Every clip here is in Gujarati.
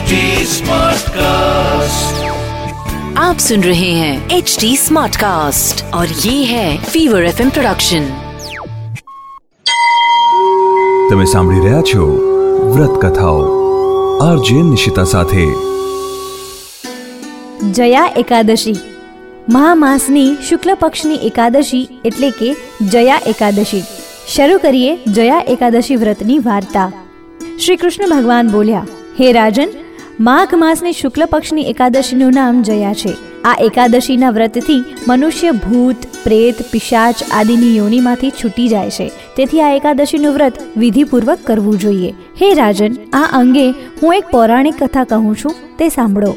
HD Smartcast. आप सुन रहे हैं एच डी स्मार्ट कास्ट और ये है फीवर एफ प्रोडक्शन તમે સાંભળી રહ્યા છો વ્રત કથાઓ આરજે નિશિતા સાથે જયા એકાદશી મહામાસની શુક્લ પક્ષની એકાદશી એટલે કે જયા એકાદશી શરૂ કરીએ જયા એકાદશી વ્રતની વાર્તા શ્રી કૃષ્ણ ભગવાન બોલ્યા હે રાજન માઘ માસની શુક્લ પક્ષની એકાદશીનું નામ જયા છે. આ એકાદશીના વ્રતથી મનુષ્ય ભૂત, પ્રેત, પિશાચ આદિની યોનિમાંથી છૂટી જાય છે. તેથી આ એકાદશીનું વ્રત વિધિપૂર્વક કરવું જોઈએ. હે રાજન, આ અંગે હું એક પૌરાણિક કથા કહું છું, તે સાંભળો.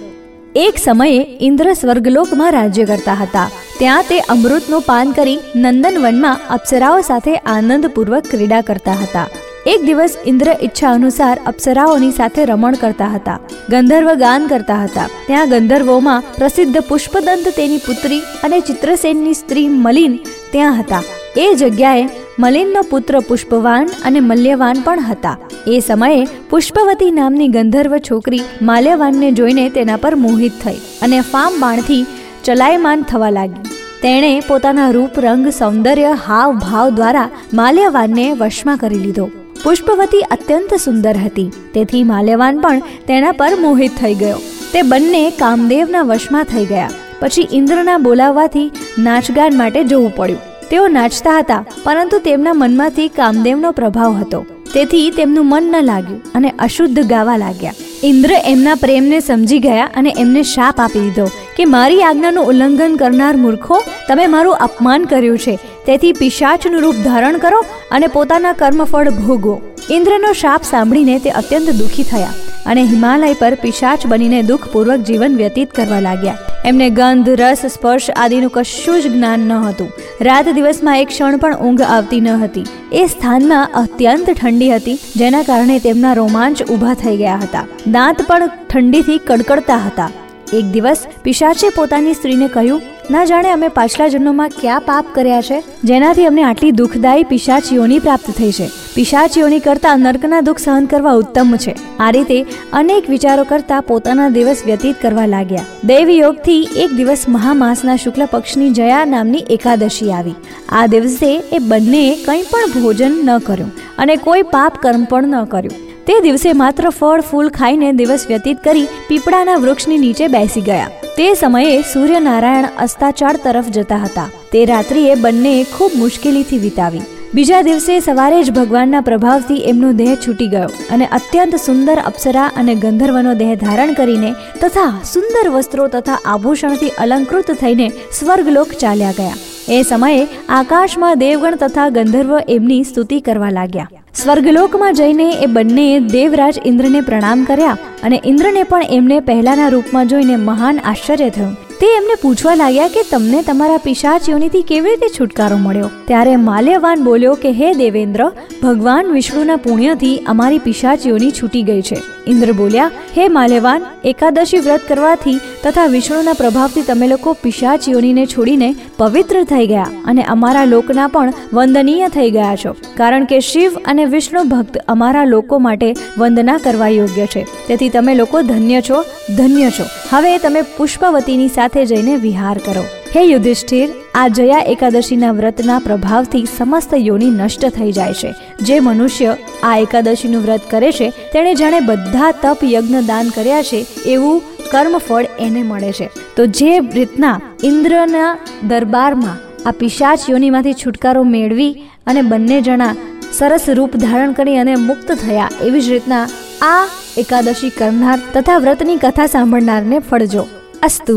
એક સમયે ઇન્દ્ર સ્વર્ગલોકમાં રાજ્ય કરતા હતા. ત્યાં તે અમૃતનું પાન કરી નંદનવનમાં અપ્સરાઓ સાથે આનંદપૂર્વક ક્રીડા કરતા હતા. એક દિવસ ઇન્દ્ર ઈચ્છા અનુસાર અપ્સરાઓની સાથે રમણ કરતા હતા, ગંધર્વ ગાન કરતા હતા. ત્યાં ગંધર્વોમાં પ્રસિદ્ધ પુષ્પદંત તેની પુત્રી અને ચિત્રસેનની સ્ત્રી મલિન ત્યાં હતા. એ જગ્યાએ મલિનનો પુત્ર પુષ્પવાન અને મલ્યવાન પણ હતા. એ સમયે પુષ્પવતી નામની ગંધર્વ છોકરી માલ્યવાનને જોઈને તેના પર મોહિત થઈ અને ફામ બાણથી ચલાયમાન થવા લાગી. તેણે પોતાના રૂપ, રંગ, સૌંદર્ય હાવ ભાવ દ્વારા માલ્યવાનને વશમાં કરી લીધો. પુષ્પવતી અત્યંત સુંદર હતી. તેથી માલ્યવાન પણ તેના પર મોહિત થઈ ગયો. તે બંને કામદેવના વશમાં થઈ ગયા. પછી ઇન્દ્રના બોલાવવાથી નાચગાન માટે જવું પડ્યું. તેઓ નાચતા હતા, પરંતુ તેમના મનમાંથી કામદેવનો પ્રભાવ હતો. તેથી તેમનું મન ન લાગ્યું અને અશુદ્ધ ગાવા લાગ્યા. ઇન્દ્ર એમના પ્રેમને સમજી ગયા અને એમને શાપ આપી દીધો. કે મારી આજ્ઞાનું ઉલ્લંઘન કરનાર મૂર્ખો, તમે મારું અપમાન કર્યું છે. તેથી પિશાચનું રૂપ ધારણ કરો અને પોતાના કર્મફળ ભોગવો ઇન્દ્રનો શાપ સાંભળીને તે અત્યંત દુઃખી થયા અને હિમાલય પર પિશાચ બનીને દુઃખપૂર્વક જીવન વ્યતીત કરવા લાગ્યા. એમને ગંધ, રસ, સ્પર્શ આદિનું કશું જ જ્ઞાન ન હતું. રાત દિવસમાં એક ક્ષણ પણ ઊંઘ આવતી ન હતી. એ સ્થાનમાં અત્યંત ઠંડી હતી, જેના કારણે તેમના રોમાંચ ઊભા થઈ ગયા હતા. દાંત પણ ઠંડીથી કડકડતા હતા. એક દિવસ પિશાચે પોતાની સ્ત્રીને કહ્યું, ના જાણે અમે પાછલા જન્મમાં ક્યાં પાપ કર્યા છે? જેનાથી અમને આટલી દુઃખદાયી પિશાચીઓની પ્રાપ્ત થઈ છે. પિશાચીઓની કરતા નર્કના દુઃખ સહન કરવા ઉત્તમ છે. આ રીતે અનેક વિચારો કરતા પોતાના દિવસ વ્યતીત કરવા લાગ્યા. દૈવયોગથી એક દિવસ મહામાસના શુક્લ પક્ષની જયા નામની એકાદશી આવી. આ દિવસે એ બંનેએ કંઈ પણ ભોજન ન કર્યું અને કોઈ પાપ કર્મ પણ ન કર્યું. તે દિવસે માત્ર ફળ, ફૂલ ખાઈને દિવસ વ્યતીત કરી પીપળાના વૃક્ષની નીચે બેસી ગયા. તે સમયે સૂર્યનારાયણ અસ્તાચાળ તરફ જતા હતા. તે રાત્રિએ બંનેએ ખૂબ મુશ્કેલીથી વિતાવી. બીજા દિવસે સવારે જ ભગવાનના પ્રભાવથી એમનો દેહ છૂટી ગયો અને અત્યંત સુંદર અપ્સરા અને ગંધર્વનો દેહ ધારણ કરીને તથા સુંદર વસ્ત્રો તથા આભૂષણથી અલંકૃત થઈને સ્વર્ગલોક ચાલ્યા ગયા. એ સમયે આકાશમાં દેવગણ તથા ગંધર્વ એમની સ્તુતિ કરવા લાગ્યા. સ્વર્ગલોકમાં જઈને એ બંનેએ દેવરાજ ઇન્દ્રને પ્રણામ કર્યા અને ઇન્દ્રને પણ એમને પહેલાના રૂપમાં જોઈને મહાન આશ્ચર્ય થયું. તે એમને પૂછવા લાગ્યા કે તમને તમારા પિશાચ કેવી રીતે છુટકારો મળ્યો? ત્યારે માલ્યવાન બોલ્યો કે, હે દેવેન્દ્ર, ભગવાન વિષ્ણુના પુણ્યથી અમારી પિશાચ છૂટી ગઈ છે. ઇન્દ્ર બોલ્યા, હે માલ્યવાન, એકાદશી વ્રત કરવાથી તથા વિષ્ણુના પ્રભાવથી તમે લોકો પિશાચ છોડીને પવિત્ર થઈ ગયા અને અમારા લોકના પણ વંદનીય થઈ ગયા છો, કારણ કે શિવ અને વિષ્ણુ ભક્ત અમારા લોકો માટે વંદના કરવા યોગ્ય છે. તેથી તમે લોકો ધન્ય છો ધન્ય છો. હવે તમે પુષ્પવતીની સાથે જઈને વિહાર કરો. હે યુધિષ્ઠિર, આ જયા એકાદશીના વ્રતના પ્રભાવથી સમસ્ત યોની નષ્ટ થઈ જાય છે. જે મનુષ્ય આ એકાદશીનું વ્રત કરે છે, તેણે જાણે બધા તપ યજ્ઞ દાન કર્યા છે, એવું કર્મફળ એને મળે છે. તો જે રીતના ઇન્દ્રના દરબારમાં આ પિશાચ યોનીમાંથી છુટકારો મેળવી અને બંને જણા સરસ રૂપ ધારણ કરી અને મુક્ત થયા, એવી જ રીતના આ એકાદશી કરનાર તથા વ્રતની કથા સાંભળનારને ફળજો. અસ્તુ.